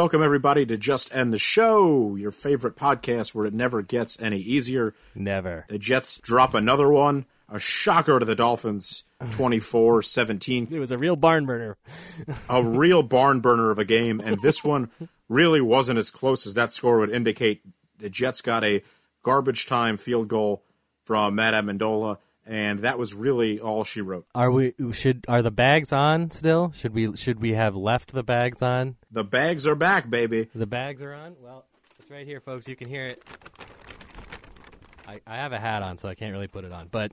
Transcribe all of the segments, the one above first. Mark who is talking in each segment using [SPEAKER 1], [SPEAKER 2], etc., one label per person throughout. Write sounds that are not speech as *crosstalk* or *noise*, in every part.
[SPEAKER 1] Welcome, everybody, to Just End the Show, your favorite podcast where it never gets any easier.
[SPEAKER 2] Never.
[SPEAKER 1] The Jets drop another one, a shocker to the Dolphins, 24 17.
[SPEAKER 2] It was a real barn burner.
[SPEAKER 1] A real barn burner of a game, and this one really wasn't as close as that score would indicate. The Jets got a garbage time field goal from Matt Ammendola, and that was really all she wrote.
[SPEAKER 2] Are we should are the bags on still? Should we should we have left the bags on?
[SPEAKER 1] The bags are back, baby.
[SPEAKER 2] The bags are on? Well, it's right here folks. You can hear it. I I have a hat on so I can't really put it on. But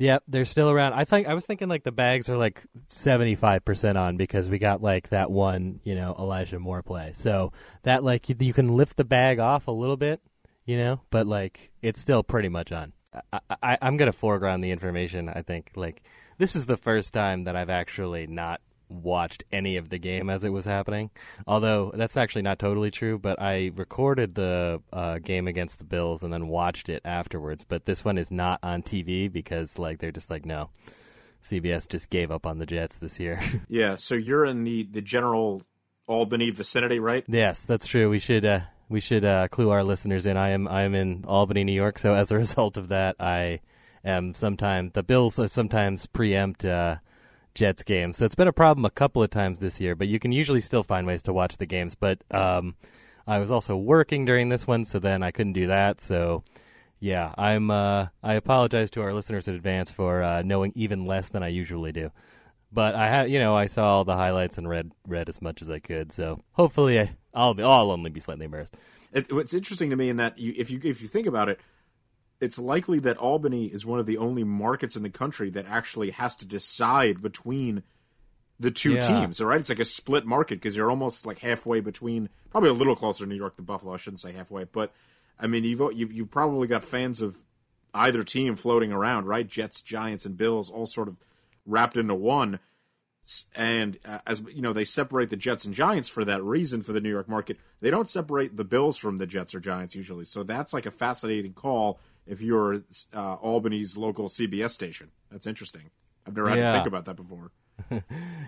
[SPEAKER 2] Yep, they're still around. I think I was thinking like the bags are like seventy five percent on because we got like that one, you know, Elijah Moore play. So that like you, you can lift the bag off a little bit, you know, but like it's still pretty much on. I, I, I'm gonna foreground the information. I think like this is the first time that I've actually not watched any of the game as it was happening. Although that's actually not totally true, but I recorded the uh, game against the Bills and then watched it afterwards. But this one is not on TV because like they're just like no, CBS just gave up on the Jets this year. *laughs*
[SPEAKER 1] Yeah, so you're in the, the general Albany vicinity, right?
[SPEAKER 2] yes, that's true. We should uh, we should uh, clue our listeners in. I am I am in Albany, New York. So as a *laughs* result of that, I am sometimes the Bills sometimes preempt. Uh, Jets games. So it's been a problem a couple of times this year, but you can usually still find ways to watch the games. But um, I was also working during this one, so then I couldn't do that. So yeah, I'm. Uh, I apologize to our listeners in advance for uh, knowing even less than I usually do. But I had, you know, I saw all the highlights and read read as much as I could. So hopefully, I, I'll be, I'll only be slightly embarrassed.
[SPEAKER 1] It, it's interesting to me in that you, if you if you think about it, it's likely that Albany is one of the only markets in the country that actually has to decide between the two
[SPEAKER 2] Yeah.
[SPEAKER 1] teams. All right, it's like a split market because you're almost like halfway between, probably a little closer to New York than Buffalo. I shouldn't say halfway, but I mean you've you've, you've probably got fans of either team floating around, right? Jets, Giants, and Bills all sort of wrapped into one. And uh, as you know, they separate the Jets and Giants for that reason for the New York market. They don't separate the Bills from the Jets or Giants usually. So that's like a fascinating call if you're uh, Albany's local CBS station. That's interesting. I've never had to think about that before. *laughs*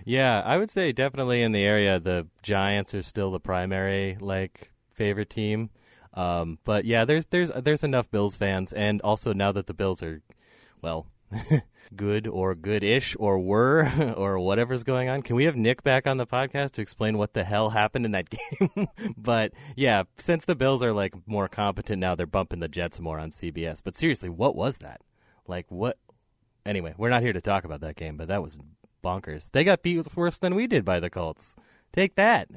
[SPEAKER 2] Yeah, I would say definitely in the area the Giants are still the primary like favorite team. Um, but yeah, there's there's there's enough Bills fans, and also now that the Bills are, well, *laughs* good or good-ish or were *laughs* or whatever's going on. Can we have Nick back on the podcast to explain what the hell happened in that *laughs* game? but yeah, since the Bills are like more competent now, they're bumping the Jets more on CBS. But seriously, what was that? Like what? Anyway, we're not here to talk about that game, but that was bonkers. They got beat worse than we did by the Colts. Take that.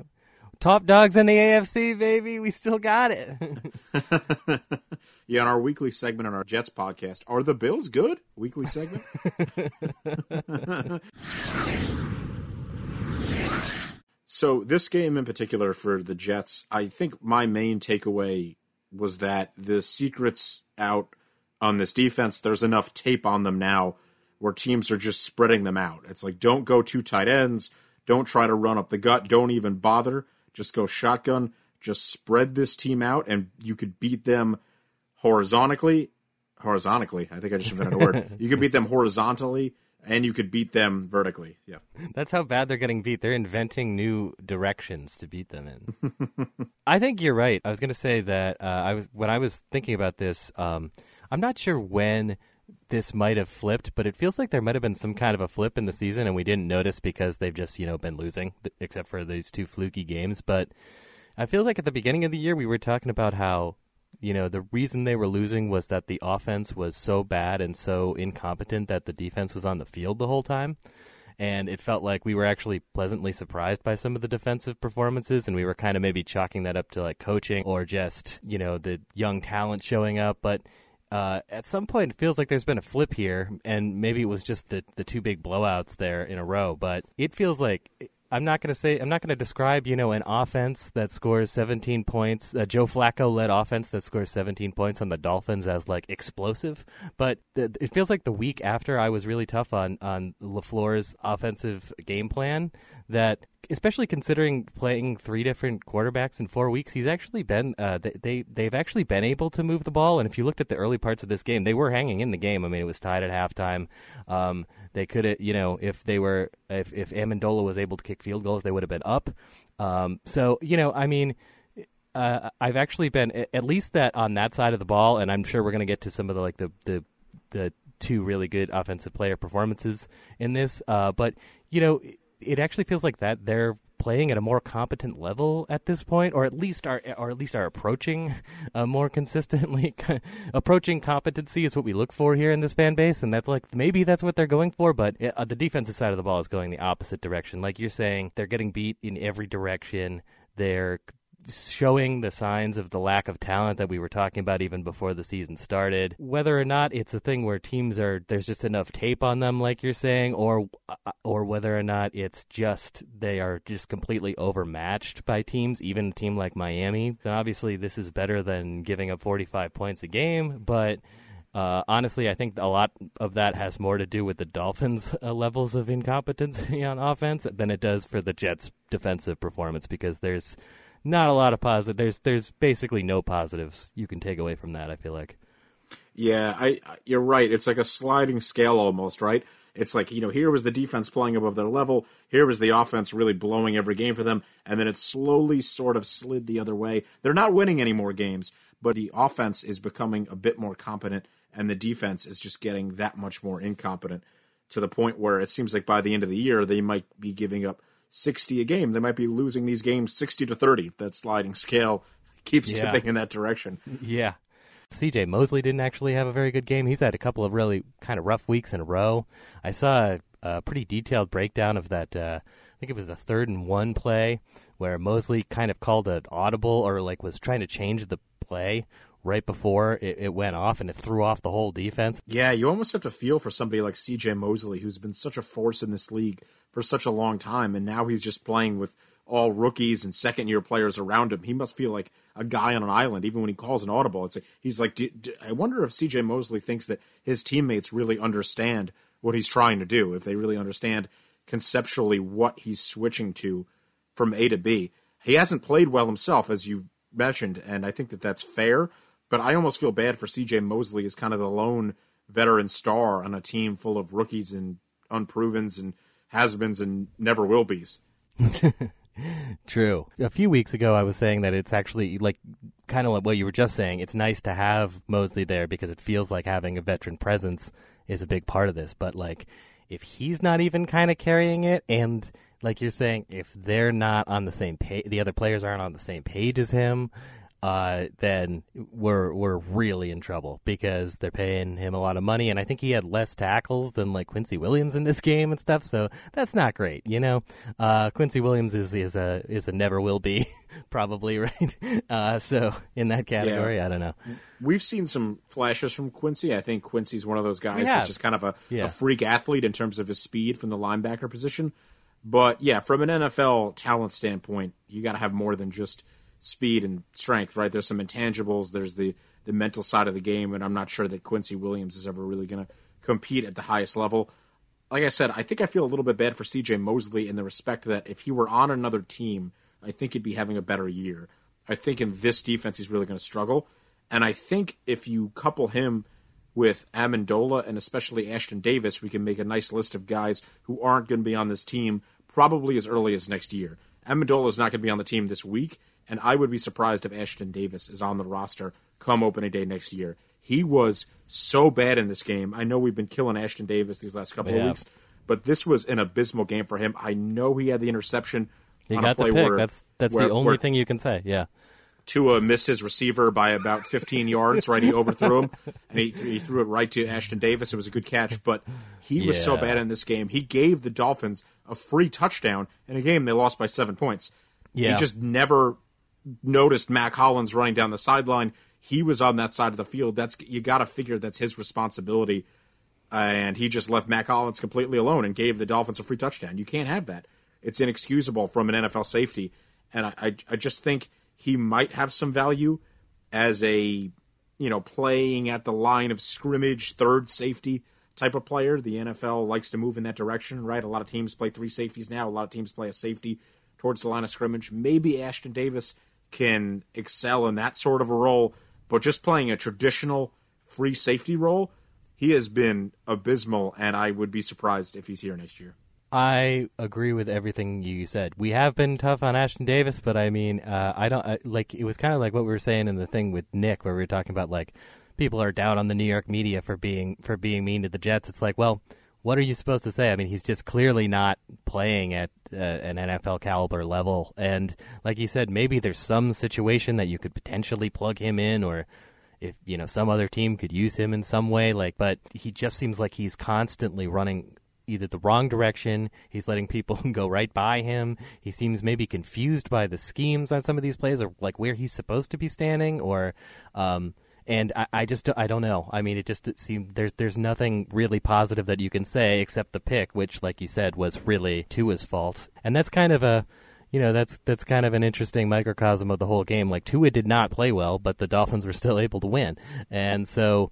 [SPEAKER 2] Top dogs in the AFC, baby. We still got it. *laughs*
[SPEAKER 1] Yeah, in our weekly segment on our Jets podcast, are the Bills good? Weekly segment. *laughs* so this game in particular for the Jets, I think my main takeaway was that the secrets out on this defense. There's enough tape on them now where teams are just spreading them out. It's like don't go two tight ends, don't try to run up the gut, don't even bother. Just go shotgun. Just spread this team out, and you could beat them horizontally. Horizontally, I think I just invented a word. *laughs* You could beat them horizontally, and you could beat them vertically. Yeah.
[SPEAKER 2] That's how bad they're getting beat. They're inventing new directions to beat them in. *laughs* I think you're right. I was going to say that uh, I was when I was thinking about this. Um, I'm not sure when this might have flipped, but it feels like there might have been some kind of a flip in the season, and we didn't notice because they've just you know been losing, except for these two fluky games. But I feel like at the beginning of the year we were talking about how you know the reason they were losing was that the offense was so bad and so incompetent that the defense was on the field the whole time and it felt like we were actually pleasantly surprised by some of the defensive performances and we were kind of maybe chalking that up to like coaching or just you know the young talent showing up but uh, at some point it feels like there's been a flip here and maybe it was just the, the two big blowouts there in a row but it feels like I'm not going to say I'm not going to describe you know an offense that scores 17 points, a Joe Flacco led offense that scores 17 points on the Dolphins as like explosive. But it feels like the week after I was really tough on on Lafleur's offensive game plan. That especially considering playing three different quarterbacks in four weeks, he's actually been uh, they, they they've actually been able to move the ball. And if you looked at the early parts of this game, they were hanging in the game. I mean, it was tied at halftime. Um, they could have, you know, if they were if if Ammendola was able to kick field goals, they would have been up. Um, so you know, I mean. Uh, I've actually been at least that on that side of the ball, and I'm sure we're going to get to some of the like the the the two really good offensive player performances in this. Uh, but you know, it actually feels like that they're playing at a more competent level at this point, or at least are or at least are approaching *laughs* uh, more consistently. *laughs* approaching competency is what we look for here in this fan base, and that's like maybe that's what they're going for. But uh, the defensive side of the ball is going the opposite direction. Like you're saying, they're getting beat in every direction. They're showing the signs of the lack of talent that we were talking about even before the season started. Whether or not it's a thing where teams are there's just enough tape on them, like you're saying, or or whether or not it's just they are just completely overmatched by teams, even a team like Miami. obviously, this is better than giving up 45 points a game, but. Uh, honestly, I think a lot of that has more to do with the Dolphins' *laughs* uh, levels of incompetency *laughs* on offense than it does for the Jets' defensive performance because there's not a lot of positive. There's there's basically no positives you can take away from that. I feel like.
[SPEAKER 1] Yeah, I you're right. It's like a sliding scale almost, right? It's like you know here was the defense playing above their level, here was the offense really blowing every game for them, and then it slowly sort of slid the other way. They're not winning any more games, but the offense is becoming a bit more competent, and the defense is just getting that much more incompetent to the point where it seems like by the end of the year they might be giving up 60 a game. They might be losing these games 60 to 30. That sliding scale *laughs* keeps
[SPEAKER 2] Yeah.
[SPEAKER 1] tipping in that direction.
[SPEAKER 2] Yeah. CJ Mosley didn't actually have a very good game. He's had a couple of really kind of rough weeks in a row. I saw a, a pretty detailed breakdown of that. Uh, I think it was the third and one play where Mosley kind of called an audible or like was trying to change the play right before it, it went off and it threw off the whole defense.
[SPEAKER 1] Yeah, you almost have to feel for somebody like CJ Mosley, who's been such a force in this league for such a long time, and now he's just playing with all rookies and second year players around him. He must feel like a guy on an island, even when he calls an audible. It's like, he's like, I wonder if CJ Mosley thinks that his teammates really understand what he's trying to do, if they really understand conceptually what he's switching to from A to B. He hasn't played well himself, as you've mentioned, and I think that that's fair. But I almost feel bad for CJ Mosley as kind of the lone veteran star on a team full of rookies and unprovens and has-beens and never will be's. *laughs*
[SPEAKER 2] True. A few weeks ago, I was saying that it's actually like kind of like what you were just saying. It's nice to have Mosley there because it feels like having a veteran presence is a big part of this. But like, if he's not even kind of carrying it, and like you're saying, if they're not on the same page, the other players aren't on the same page as him, uh, then we're we're really in trouble because they're paying him a lot of money, and I think he had less tackles than like Quincy Williams in this *laughs* game and stuff. So that's not great, you know. Uh, Quincy Williams is is a is a never will be, *laughs* probably right. *laughs* Uh, so in that category, I don't know.
[SPEAKER 1] We've seen some flashes from Quincy. I think Quincy's one of those guys that's just kind of a,
[SPEAKER 2] Yeah.
[SPEAKER 1] a freak athlete in terms of his speed from the linebacker position. But yeah, from an NFL talent standpoint, you got to have more than just speed and strength, right? There's some intangibles. There's the the mental side of the game, and I'm not sure that Quincy Williams is ever really going to compete at the highest level. Like I said, I think I feel a little bit bad for CJ Mosley in the respect that if he were on another team, I think he'd be having a better year. I think in this defense, he's really going to struggle. And I think if you couple him with Ammendola and especially Ashtyn Davis, we can make a nice list of guys who aren't going to be on this team probably as early as next year. Ammendola is not going to be on the team this week, and I would be surprised if Ashtyn Davis is on the roster come opening day next year. He was so bad in this game. I know we've been killing Ashtyn Davis these last couple of weeks, but this was an abysmal game for him. I know he had the interception.
[SPEAKER 2] He got the pick.
[SPEAKER 1] where-
[SPEAKER 2] that's that's
[SPEAKER 1] where-
[SPEAKER 2] the only
[SPEAKER 1] where
[SPEAKER 2] thing you can say. Yeah.
[SPEAKER 1] Tua missed his receiver by about 15 yards, right? He overthrew him, and he, he threw it right to Ashtyn Davis. It was a good catch, but he was so bad in this game. He gave the Dolphins a free touchdown in a game they lost by seven points.
[SPEAKER 2] Yeah.
[SPEAKER 1] He just never noticed Mack Hollins running down the sideline. He was on that side of the field. That's you got to figure that's his responsibility, and he just left Mack Hollins completely alone and gave the Dolphins a free touchdown. You can't have that. it's inexcusable from an NFL safety. And I, I, I just think he might have some value as a, you know, playing at the line of scrimmage, third safety type of player. The NFL likes to move in that direction, right? A lot of teams play three safeties now. A lot of teams play a safety towards the line of scrimmage. Maybe Ashtyn Davis can excel in that sort of a role, but just playing a traditional free safety role, he has been abysmal, and I would be surprised if he's here next year.
[SPEAKER 2] I agree with everything you said. We have been tough on Ashtyn Davis, but I mean, uh, I don't I, like. It was kind of like what we were saying in the thing with Nick, where we were talking about like people are down on the New York media for being for being mean to the Jets. It's like, well, what are you supposed to say? I mean, he's just clearly not playing at uh, an NFL caliber level, and like you said, maybe there's some situation that you could potentially plug him in, or if you know some other team could use him in some way. Like, but he just seems like he's constantly running either the wrong direction. He's letting people *laughs* go right by him. He seems maybe confused by the schemes on some of these plays, or like where he's supposed to be standing, or. Um, and I, I just I don't know. I mean, it just it seemed there's there's nothing really positive that you can say except the pick, which, like you said, was really Tua's fault, and that's kind of a you know that's that's kind of an interesting microcosm of the whole game. Like Tua did not play well, but the Dolphins were still *laughs* able to win, and so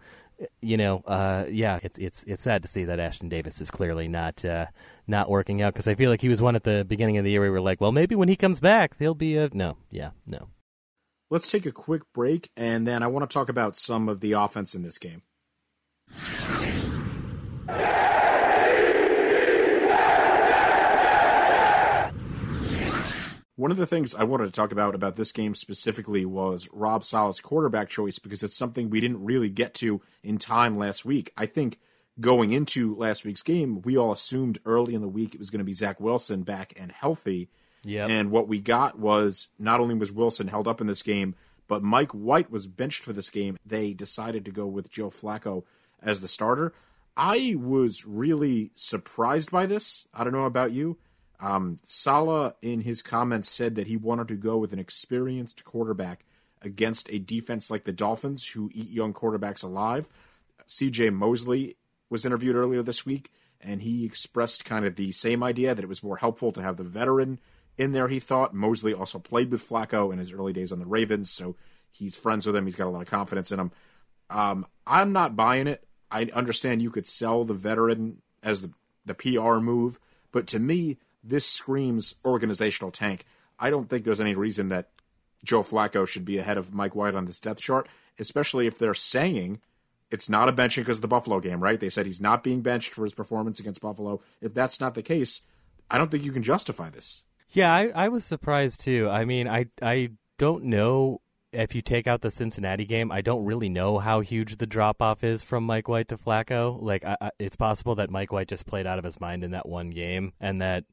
[SPEAKER 2] you know, uh, yeah, it's it's it's sad to see that Ashtyn Davis is clearly not uh, not working out because I feel like he was one at the beginning of the year. We were like, well, maybe when he comes back, he'll be a no, yeah, no.
[SPEAKER 1] Let's take a quick break, and then I want to talk about some of the offense in this game. One of the things I wanted to talk about about this game specifically was Rob Saleh's quarterback choice because it's something we didn't really get to in time last week. I think going into last week's game, we all assumed early in the week it was going to be Zach Wilson back and healthy.
[SPEAKER 2] Yep.
[SPEAKER 1] And what we got was not only was Wilson held up in this game, but Mike White was benched for this game. They decided to go with Joe Flacco as the starter. I was really surprised by this. I don't know about you. Um, Saleh, in his comments, said that he wanted to go with an experienced quarterback against a defense like the Dolphins, who eat young quarterbacks alive. CJ Mosley was interviewed earlier this week, and he expressed kind of the same idea that it was more helpful to have the veteran in there, he thought. Mosley also played with Flacco in his early days on the Ravens, so he's friends with him. He's got a lot of confidence in him. Um, I'm not buying it. I understand you could sell the veteran as the, the PR move, but to me, this screams organizational tank. I don't think there's any reason that Joe Flacco should be ahead of Mike White on this depth chart, especially if they're saying it's not a benching because of the Buffalo game, right? They said he's not being benched for his performance against Buffalo. If that's not the case, I don't think you can justify this.
[SPEAKER 2] Yeah, I, I was surprised too. I mean, I I don't know if you take out the Cincinnati game, I don't really know how huge the drop off is from Mike White to Flacco. Like, I, I, it's possible that Mike White just played out of his mind in that one game, and that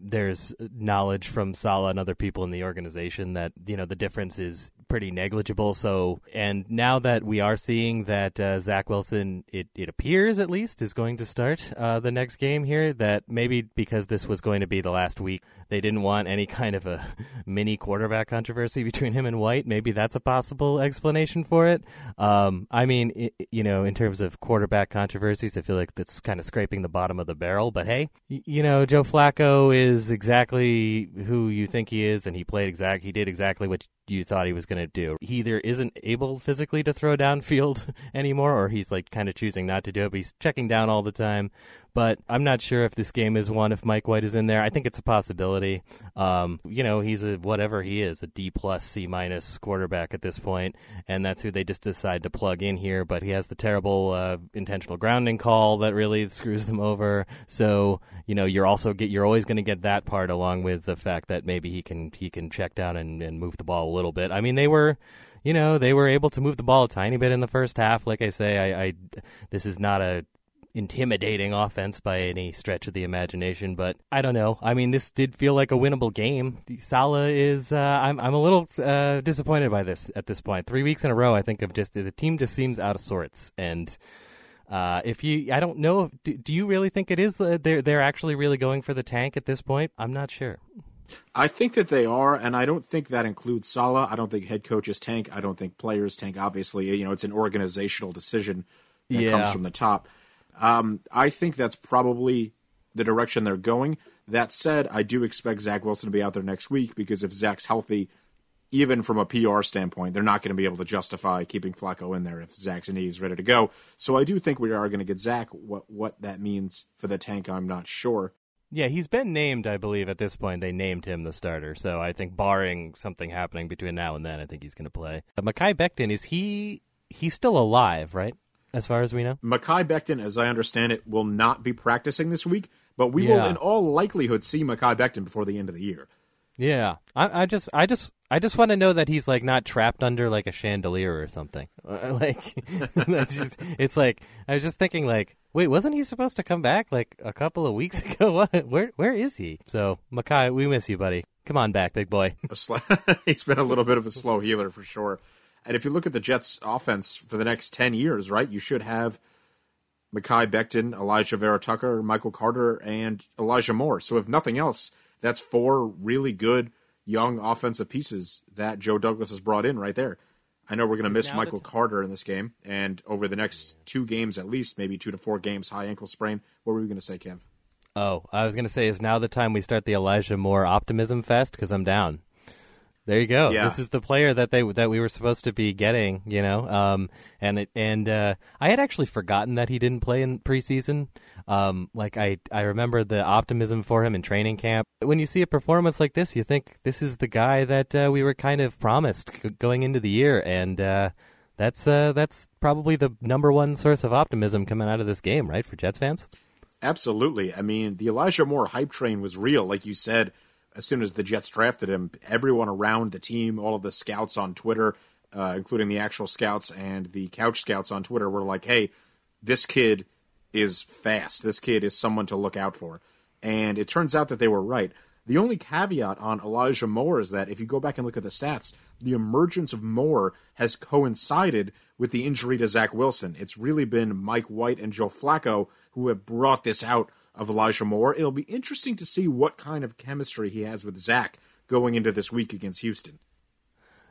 [SPEAKER 2] there's knowledge from Saleh and other people in the organization that you know the difference is pretty negligible. So, and now that we are seeing that uh, Zach Wilson, it, it appears at least, is going to start uh, the next game here, that maybe because this was going to be the last week, they didn't want any kind of a *laughs* mini quarterback controversy between him and White. Maybe that's a possible explanation for it. Um, I mean, it, you know, in terms of quarterback controversies, I feel like that's kind of scraping the bottom of the barrel. But hey, you know, Joe Flacco is exactly who you think he is, and he played exact. He did exactly what you thought he was going to do. He either isn't able physically to throw downfield *laughs* anymore, or he's like kind of choosing not to do it. But he's checking down all the time. But I'm not sure if this game is one if Mike White is in there. I think it's a possibility. Um, you know, he's a whatever he is, a D plus C minus quarterback at this point, and that's who they just decide to plug in here. But he has the terrible uh, intentional grounding call that really screws them over. So you know, you're also get you're always going to get that part along with the fact that maybe he can he can check down and, and move the ball a little bit. I mean, they were you know they were able to move the ball a tiny bit in the first half. Like I say, I, I this is not a intimidating offense by any stretch of the imagination, but I don't know. I mean, this did feel like a winnable game. Saleh is. Uh, I'm. I'm a little uh, disappointed by this at this point. Three weeks in a row, I think of just the team just seems out of sorts. And uh, if you, I don't know. Do, do you really think it is? Uh, they're they're actually really going for the tank at this point? I'm not sure.
[SPEAKER 1] I think that they are, and I don't think that includes Saleh. I don't think head coaches tank. I don't think players tank. Obviously, you know, it's an organizational decision that
[SPEAKER 2] Yeah.
[SPEAKER 1] comes from the top. Um, I think that's probably the direction they're going. That said, I do expect Zach Wilson to be out there next week because if Zach's healthy, even from a PR standpoint, they're not going to be able to justify keeping Flacco in there if Zach's knee is ready to go. So I do think we are going to get Zach. What what that means for the tank, I'm not sure.
[SPEAKER 2] Yeah, he's been named, I believe, at this point. They named him the starter. So I think, barring something happening between now and then, I think he's going to play. Mekhi Becton, is he. He's still alive, right? As far as we know?
[SPEAKER 1] Mekhi Becton, as I understand it, will not be practicing this week, but we will, in all likelihood, see Mekhi Becton before the end of the year.
[SPEAKER 2] Yeah. I, I just. I just. I just want to know that he's like not trapped under like a chandelier or something. *laughs* Uh, like, *laughs* just, it's like I was just thinking, like, wait, wasn't he supposed to come back like a couple of weeks *laughs* ago? What? Where? Where is he? So, Mekhi, we miss you, buddy. Come on back, big boy.
[SPEAKER 1] Sl- He's been a little bit of a slow healer for sure. And if you look at the Jets' offense for the next 10 years, right, you should have Mekhi Becton, Alijah Vera Tucker, Michael Carter, and Elijah Moore. So if nothing else, that's four really good young offensive pieces that Joe Douglas has brought in right there. I know we're going to miss
[SPEAKER 2] now the
[SPEAKER 1] Michael Carter in this game, and over the next two games at least, maybe two to four games, high ankle sprain. What were we going to say, Kev?
[SPEAKER 2] Oh, I was going to say, is now the time we start the Elijah Moore optimism fest? Because I'm down. There you go.
[SPEAKER 1] Yeah.
[SPEAKER 2] This is the player that they that we were supposed to be getting, you know. Um, and it, and uh, I had actually forgotten that he didn't play in preseason. Um, like I I remember the optimism for him in training camp. When you see a performance like this, you think this is the guy that uh, we were kind of promised g- going into the year, and uh, that's uh, that's probably the number one source of optimism coming out of this game, right, for Jets fans?
[SPEAKER 1] Absolutely. I mean, the Elijah Moore hype train was real. Like you said, as soon as the Jets drafted him, everyone around the team, all of the scouts on Twitter, uh, including the actual scouts and the couch scouts on Twitter, were like, hey, this kid is fast. This kid is someone to look out for. And it turns out that they were right. The only caveat on Elijah Moore is that if you go back and look at the stats, the emergence of Moore has coincided with the injury to Zach Wilson. It's really been Mike White and Joe Flacco who have brought this out of Elijah Moore. It'll be interesting to see what kind of chemistry he has with Zach going into this week against Houston.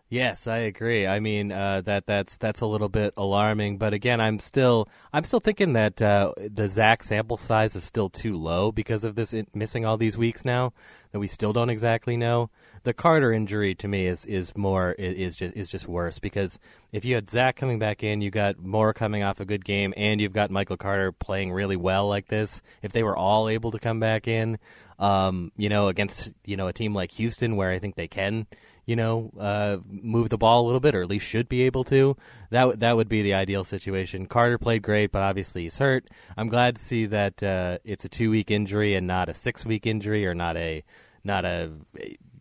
[SPEAKER 2] Yes, I agree. I mean uh, that that's that's a little bit alarming, but again, I'm still I'm still thinking that uh, the Zach sample size is still too low because of this in- missing all these weeks now that we still don't exactly know. The Carter injury to me is is more is just is just worse because if you had Zach coming back in, you got Moore coming off a good game, and you've got Michael Carter playing really well like this. If they were all able to come back in, um, you know, against you know a team like Houston where I think they can you know, uh, move the ball a little bit, or at least should be able to. That w- that would be the ideal situation. Carter played great, but obviously he's hurt. I'm glad to see that uh, it's a two week injury and not a six week injury, or not a not a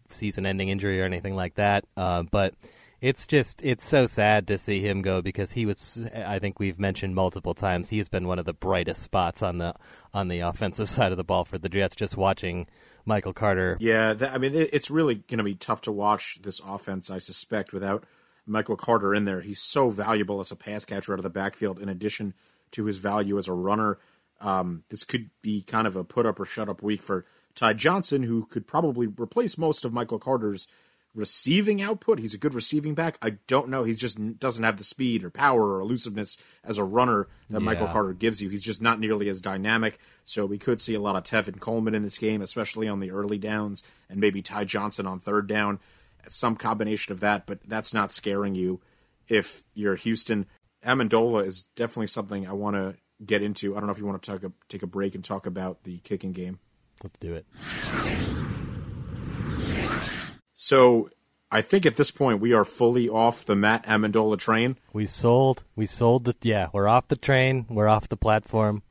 [SPEAKER 2] season ending injury or anything like that. Uh, but it's just it's so sad to see him go because he was I think we've mentioned multiple times he has been one of the brightest spots on the on the offensive *laughs* side of the ball for the Jets. Just watching Michael Carter
[SPEAKER 1] Yeah, that, I mean, it, it's really going to be tough to watch this offense, I suspect, without Michael Carter in there. He's so valuable as a pass catcher out of the backfield, in addition to his value as a runner. Um, this could be kind of a put up or shut up week for Ty Johnson, who could probably replace most of Michael Carter's receiving output. He's a good receiving back. I don't know. He just doesn't have the speed or power or elusiveness as a runner that Michael Carter gives you. He's just not nearly as dynamic. So we could see a lot of Tevin Coleman in this game, especially on the early downs, and maybe Ty Johnson on third down. Some combination of that, but that's not scaring you if you're Houston. Ammendola is definitely something I want to get into. I don't know if you want to talk, take a break and talk about the kicking game.
[SPEAKER 2] Let's do it.
[SPEAKER 1] So I think at this point we are fully off the Matt Ammendola train.
[SPEAKER 2] We sold. We sold the. Yeah, we're off the train. We're off the platform.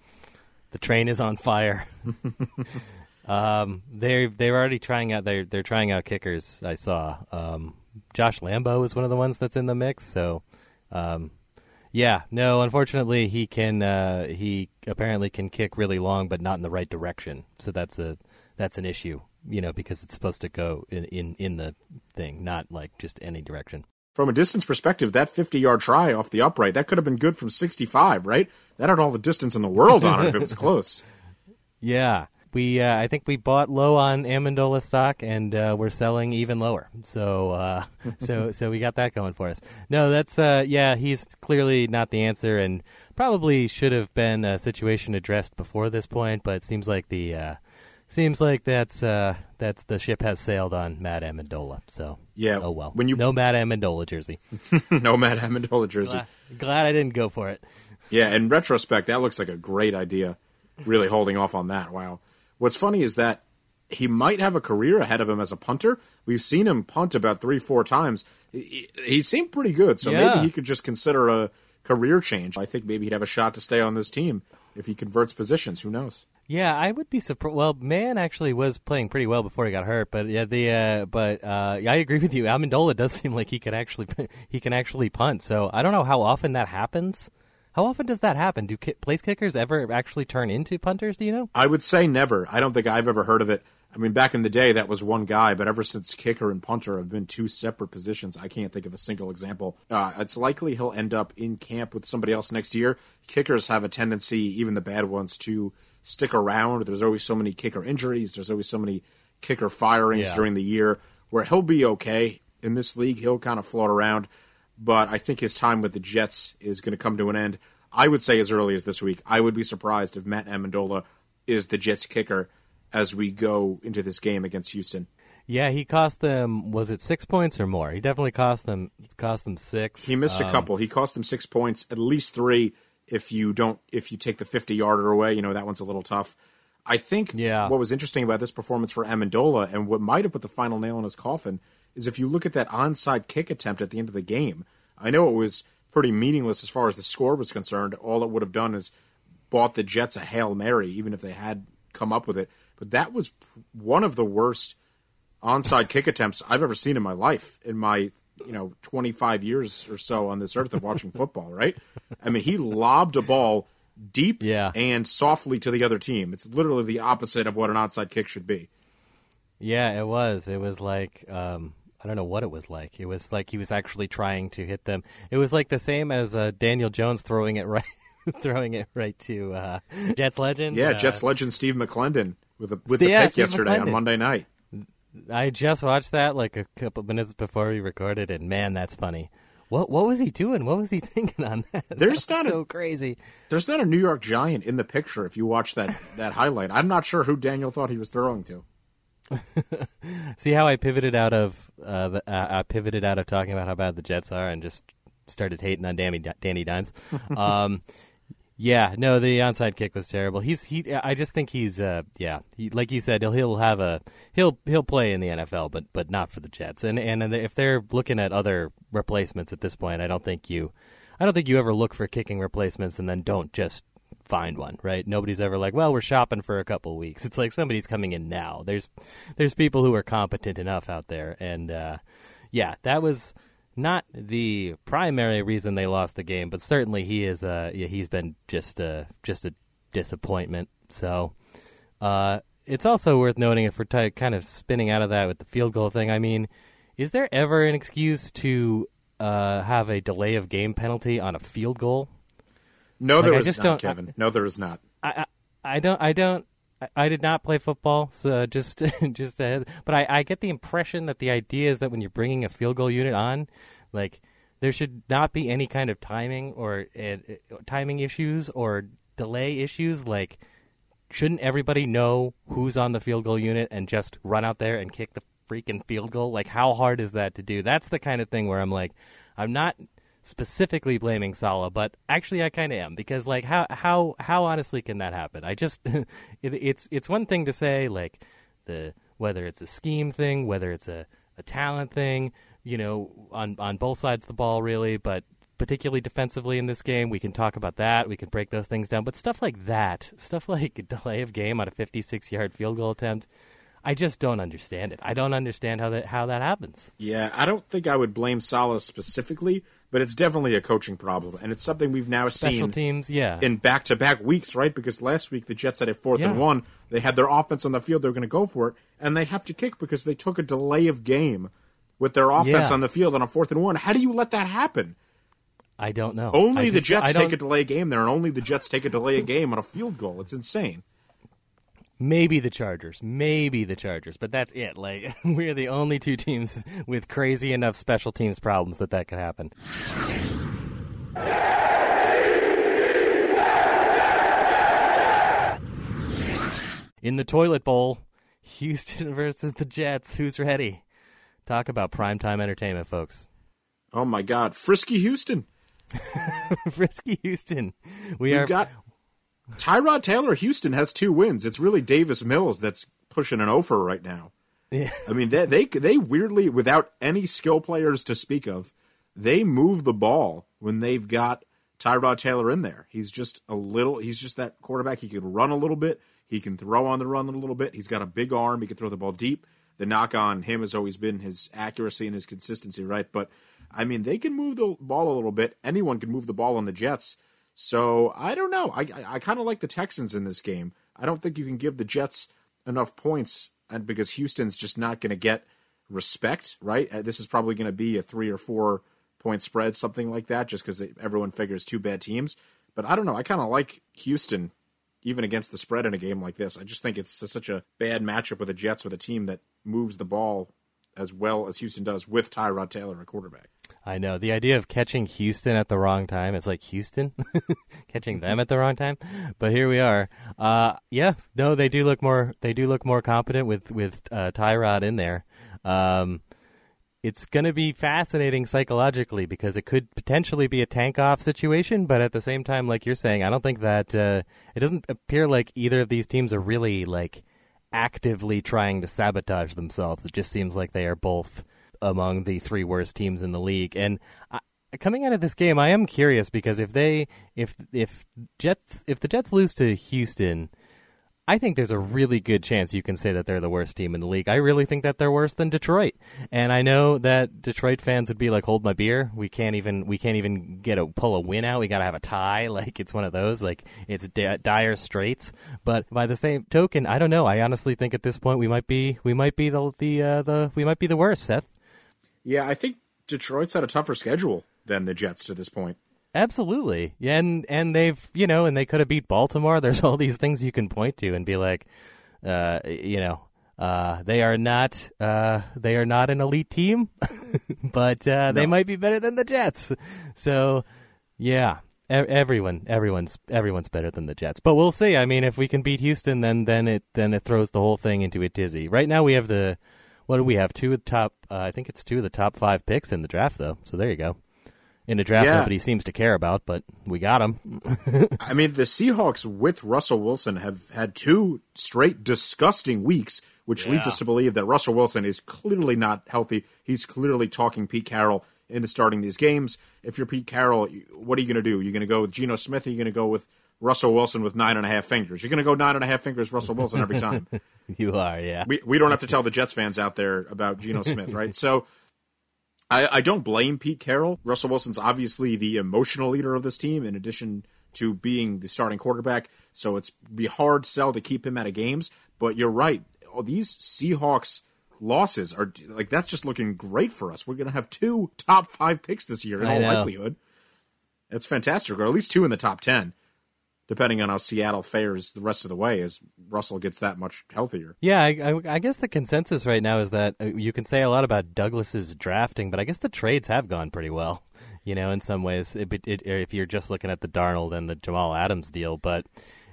[SPEAKER 2] The train is on fire. *laughs* um, they they're already trying out. They're they're trying out kickers. I saw. Um, Josh Lambo is one of the ones that's in the mix. So, um, yeah, no. Unfortunately, he can. Uh, he apparently can kick really long, but not in the right direction. So that's a that's an issue. You know, because it's supposed to go in in, in the thing, not like just any direction.
[SPEAKER 1] From a distance perspective, that 50 yard try off the upright, that could have been good from 65, right? That had all the distance in the world on it if it was *laughs* close.
[SPEAKER 2] Yeah, we uh, I think we bought low on Ammendola stock, and uh, we're selling even lower. So uh, *laughs* so so we got that going for us. No, that's uh, yeah, he's clearly not the answer, and probably should have been a situation addressed before this point. But it seems like the uh, seems like that's uh, that's the ship has sailed on Matt Ammendola. So
[SPEAKER 1] Yeah,
[SPEAKER 2] oh well.
[SPEAKER 1] when you-
[SPEAKER 2] no Matt Ammendola jersey. *laughs*
[SPEAKER 1] no Matt Ammendola jersey.
[SPEAKER 2] glad, glad I didn't go for it. *laughs*
[SPEAKER 1] Yeah, in retrospect, that looks like a great idea. Really holding off on that. Wow. What's funny is that he might have a career ahead of him as a punter. We've seen him punt about three, four times. He, he seemed pretty good, so
[SPEAKER 2] Yeah.
[SPEAKER 1] maybe he could just consider a career change. I think maybe he'd have a shot to stay on this team if he converts positions. Who knows?
[SPEAKER 2] Yeah, I would be surprised. Well, Mann actually was playing pretty well before he got hurt, but yeah, the uh, but uh, I agree with you. Ammendola does *laughs* seem like he can actually he can actually punt. So I don't know how often that happens. How often does that happen? Do ki- place kickers ever actually turn into punters? Do you know?
[SPEAKER 1] I would say never. I don't think I've ever heard of it. I mean, back in the day, that was one guy, but ever since kicker and punter have been two separate positions, I can't think of a single example. Uh, it's likely he'll end up in camp with somebody else next year. Kickers have a tendency, even the bad ones, to stick around. There's always so many kicker injuries. There's always so many kicker firings
[SPEAKER 2] Yeah.
[SPEAKER 1] during the year where he'll be okay in this league. He'll kind of float around, but I think his time with the Jets is going to come to an end. I would say as early as this week. I would be surprised if Matt Ammendola is the Jets kicker as we go into this game against Houston.
[SPEAKER 2] Yeah, he cost them. Was it six points or more? He definitely cost them. Cost them six.
[SPEAKER 1] He missed a
[SPEAKER 2] Um,
[SPEAKER 1] couple. He cost them six points, at least three if you don't if you take the fifty yarder away. You know that one's a little tough. I think
[SPEAKER 2] Yeah.
[SPEAKER 1] what was interesting about this performance for Ammendola and what might have put the final nail in his coffin is if you look at that onside kick attempt at the end of the game. I know it was pretty meaningless as far as the score was concerned. All it would have done is bought the Jets a hail mary, even if they had come up with it. But that was one of the worst onside kick attempts I've ever seen in my life in my you know 25 years or so on this earth of watching *laughs* football right I mean he lobbed a ball deep
[SPEAKER 2] Yeah.
[SPEAKER 1] and softly to the other team it's literally the opposite of what an outside kick should be
[SPEAKER 2] Yeah, it was. It was like um, I don't know what it was like. It was like he was actually trying to hit them. It was like the same as uh, Daniel Jones throwing it *laughs* right, throwing it right to uh, Jets legend.
[SPEAKER 1] yeah
[SPEAKER 2] uh,
[SPEAKER 1] Jets legend Steve McLendon with a with the
[SPEAKER 2] yeah,
[SPEAKER 1] pick
[SPEAKER 2] Steve
[SPEAKER 1] yesterday on Monday night
[SPEAKER 2] I just watched that like a couple minutes before we recorded, and man, that's funny. What what was he doing? What was he *laughs* thinking on that? *laughs*
[SPEAKER 1] There's
[SPEAKER 2] That
[SPEAKER 1] not a-
[SPEAKER 2] so crazy.
[SPEAKER 1] there's not a New York Giant in the picture if you watch that *laughs* that highlight I'm not sure who Daniel thought he was throwing to
[SPEAKER 2] See how I pivoted out of uh, the, uh, I pivoted out of talking about how bad the Jets are and just started hating on Danny, Danny Dimes. um, yeah, no, the onside kick was terrible. He's he. I just think he's uh, yeah, he, like you said, he'll he'll have a he'll he'll play in the NFL, but but not for the Jets. And and if they're looking at other replacements at this point, I don't think you, I don't think you ever look for kicking replacements and then don't just find one, right? Nobody's ever like, well, we're shopping for a couple weeks. It's like somebody's coming in now. There's there's people who are competent enough out there, and uh, yeah, that was not the primary reason they lost the game, but certainly he is. Uh, yeah, he's been just a just a disappointment. So. Uh, it's also worth noting if we're t- kind of spinning out of that with the field goal thing. I mean, is there ever an excuse to uh, have a delay of game penalty on a field goal?
[SPEAKER 1] no
[SPEAKER 2] Like,
[SPEAKER 1] there
[SPEAKER 2] I
[SPEAKER 1] is not Kevin no there is not
[SPEAKER 2] I, I, I don't, I don't, I- did not play football, so just, *laughs* just, ahead. but I, I get the impression that the idea is that when you're bringing a field goal unit on, like there should not be any kind of timing or uh, uh, timing issues or delay issues. Like, shouldn't everybody know who's on the field goal unit and just run out there and kick the freaking field goal? Like, how hard is that to do? That's the kind of thing where I'm like, I'm not specifically blaming Saleh, but actually I kind of am because like how how how honestly can that happen? I just *laughs* it, it's it's one thing to say like the whether it's a scheme thing, whether it's a, a talent thing, you know, on on both sides of the ball really, but particularly defensively in this game, we can talk about that. We can break those things down, but stuff like that, stuff like *laughs* delay of game on a 56-yard field goal attempt, I just don't understand it. I don't understand how that how that happens.
[SPEAKER 1] Yeah, I don't think I would blame Saleh specifically, but it's definitely a coaching problem, and it's something we've now
[SPEAKER 2] Special
[SPEAKER 1] seen
[SPEAKER 2] teams, yeah.
[SPEAKER 1] in back-to-back weeks, right? Because last week the Jets had a fourth and one. They had their offense on the field; they were going to go for it, and they have to kick because they took a delay of game with their offense
[SPEAKER 2] Yeah.
[SPEAKER 1] on the field on a fourth and one. How do you let that happen?
[SPEAKER 2] I don't know.
[SPEAKER 1] Only
[SPEAKER 2] I
[SPEAKER 1] the
[SPEAKER 2] just-
[SPEAKER 1] Jets take a delay game there, and only the Jets take a delay of game on a field goal. It's insane.
[SPEAKER 2] Maybe the Chargers, maybe the Chargers, but that's it. Like *laughs* we're the only two teams with crazy enough special teams problems that that could happen. in the toilet bowl, Houston *laughs* versus the Jets. Who's ready? Talk about primetime entertainment, folks.
[SPEAKER 1] Oh my God, Frisky Houston. *laughs*
[SPEAKER 2] Frisky Houston. We
[SPEAKER 1] We've
[SPEAKER 2] are
[SPEAKER 1] got Tyrod Taylor. Houston has two wins. It's really Davis Mills that's pushing an offer right now.
[SPEAKER 2] Yeah.
[SPEAKER 1] I mean, they, they they weirdly, without any skill players to speak of, they move the ball when they've got Tyrod Taylor in there. He's just a little. He's just that quarterback. He can run a little bit. He can throw on the run a little bit. He's got a big arm. He can throw the ball deep. The knock on him has always been his accuracy and his consistency, right? But I mean, they can move the ball a little bit. Anyone can move the ball on the Jets. So I don't know. I I, I kind of like the Texans in this game. I don't think you can give the Jets enough points, and because Houston's just not going to get respect, right? Uh, This is probably going to be a three or four point spread, something like that, just because everyone figures two bad teams. But I don't know. I kind of like Houston even against the spread in a game like this. I just think it's such a bad matchup with the Jets with a team that moves the ball as well as Houston does with Tyrod Taylor a quarterback.
[SPEAKER 2] I know the idea of catching Houston at the wrong time. It's like Houston *laughs* catching them at the wrong time, but here we are. Uh, yeah, no, they do look more. They do look more competent with with uh, Tyrod in there. Um, it's going to be fascinating psychologically because it could potentially be a tank off situation, but at the same time, like you're saying, I don't think that uh, it doesn't appear like either of these teams are really like actively trying to sabotage themselves. It just seems like they are both among the three worst teams in the league. And I, coming out of this game, I am curious because if they if if Jets if the Jets lose to Houston, I think there's a really good chance you can say that they're the worst team in the league. I really think that they're worse than Detroit. And I know that Detroit fans would be like, "Hold my beer. We can't even we can't even get a pull a win out. We got to have a tie. *laughs* Like it's one of those. Like it's di- dire straits." But by the same token, I don't know. I honestly think at this point we might be we might be the the uh, the we might be the worst, Seth.
[SPEAKER 1] Yeah, I think Detroit's had a tougher schedule than the Jets to this point.
[SPEAKER 2] Absolutely. Yeah, and and they've you know, and they could have beat Baltimore. *laughs* There's all these things you can point to and be like, uh, you know, uh, they are not uh, they are not an elite team, *laughs* but uh, they might be better than the Jets. So, yeah, e- everyone everyone's everyone's better than the Jets. But we'll see. I mean, if we can beat Houston, then then it then it throws the whole thing into a tizzy. Right now, we have the what do we have? Two of the top. Uh, I think it's two of the top five picks in the draft, though. So there you go. In a draft
[SPEAKER 1] Yeah.
[SPEAKER 2] nobody seems to care about, but we got him. *laughs*
[SPEAKER 1] I mean, the Seahawks with Russell Wilson have had two straight disgusting weeks, which leads us to believe that Russell Wilson is clearly not healthy. He's clearly talking Pete Carroll into starting these games. If you're Pete Carroll, what are you going to do? You're going to go with Geno Smith? Are you going to go with Russell Wilson with nine and a half fingers? You're going to go nine and a half fingers Russell Wilson every time. *laughs*
[SPEAKER 2] you are, yeah.
[SPEAKER 1] we we don't have to tell the Jets fans out there about Geno Smith, right? So I, I don't blame Pete Carroll. Russell Wilson's obviously the emotional leader of this team, in addition to being the starting quarterback. So it's be hard sell to keep him out of games. But you're right. Oh, These Seahawks losses are like that's just looking great for us. We're going to have two top five picks this year in
[SPEAKER 2] I
[SPEAKER 1] all
[SPEAKER 2] know.
[SPEAKER 1] likelihood. That's fantastic, or at least two in the top ten, depending on how Seattle fares the rest of the way as Russell gets that much healthier.
[SPEAKER 2] Yeah, I, I, I guess the consensus right now is that uh, you can say a lot about Douglas's drafting, but I guess the trades have gone pretty well. *laughs* You know, in some ways, it, it, if you're just looking at the Darnold and the Jamal Adams deal, but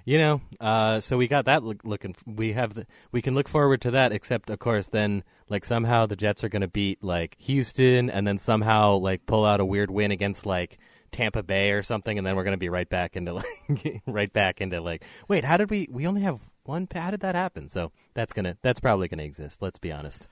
[SPEAKER 2] you know, uh, so we got that look, looking. We have the, we can look forward to that. Except, of course, then like somehow the Jets are going to beat like Houston, and then somehow like pull out a weird win against like Tampa Bay or something, and then we're going to be right back into *laughs* like right back into like, wait, how did we? We only have one. How did that happen? So that's gonna that's probably gonna exist. Let's be honest.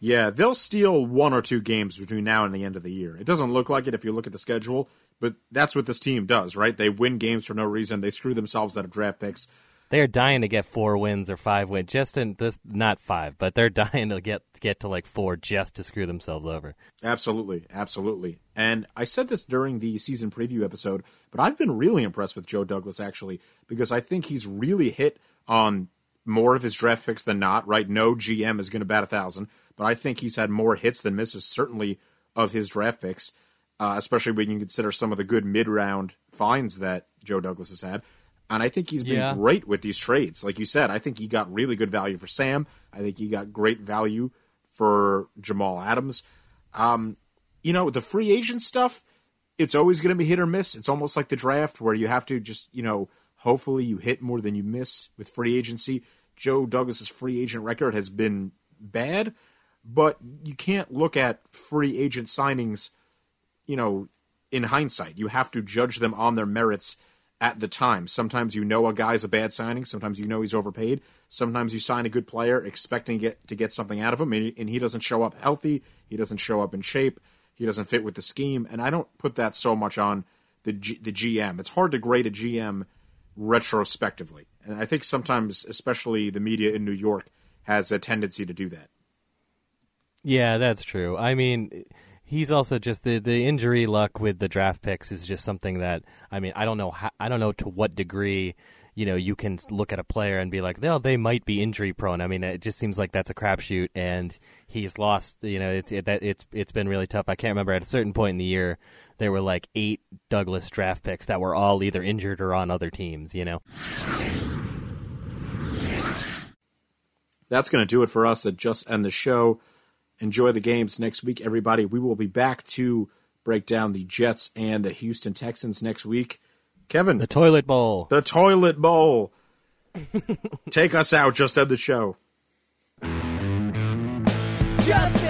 [SPEAKER 1] Yeah, they'll steal one or two games between now and the end of the year. It doesn't look like it if you look at the schedule, but that's what this team does, right? They win games for no reason. They screw themselves out of draft picks.
[SPEAKER 2] They are dying to get four wins or five wins, just in this not five, but they're *laughs* dying to get get to like four just to screw themselves over.
[SPEAKER 1] Absolutely, absolutely. And I said this during the season preview episode, but I've been really impressed with Joe Douglas actually because I think he's really hit on more of his draft picks than not. Right? No GM is going to bat a thousand, but I think he's had more hits than misses, certainly of his draft picks. Uh, especially when you consider some of the good mid-round finds that Joe Douglas has had. And I think he's been
[SPEAKER 2] Yeah.
[SPEAKER 1] great with these trades. Like you said, I think he got really good value for Sam. I think he got great value for Jamal Adams. Um, you know, the free agent stuff, it's always going to be hit or miss. It's almost like the draft where you have to just, you know, hopefully you hit more than you miss with free agency. Joe Douglas's free agent record has been bad, but you can't look at free agent signings, you know, in hindsight. You have to judge them on their merits at the time. Sometimes you know a guy's a bad signing. Sometimes you know he's overpaid. Sometimes you sign a good player expecting to get, to get something out of him, and he, and he doesn't show up healthy. He doesn't show up in shape. He doesn't fit with the scheme. And I don't put that so much on the G, the GM. It's hard to grade a GM retrospectively, and I think sometimes, especially the media in New York, has a tendency to do that.
[SPEAKER 2] Yeah, that's true. I mean, he's also just the the injury luck with the draft picks is just something that I mean, I don't know how, I don't know to what degree you know you can look at a player and be like, well, they might be injury prone. I mean, it just seems like that's a crapshoot, and he's lost. You know, it's it, it's it's been really tough. I can't remember at a certain point in the year there were like eight Douglas draft picks that were all either injured or on other teams. You know.
[SPEAKER 1] That's going to do it for us at Just End the Show. Enjoy the games next week, everybody. We will be back to break down the Jets and the Houston Texans next week. Kevin,
[SPEAKER 2] The toilet bowl.
[SPEAKER 1] the toilet bowl. *laughs* Take us out. Just End the Show.
[SPEAKER 3] Just the show.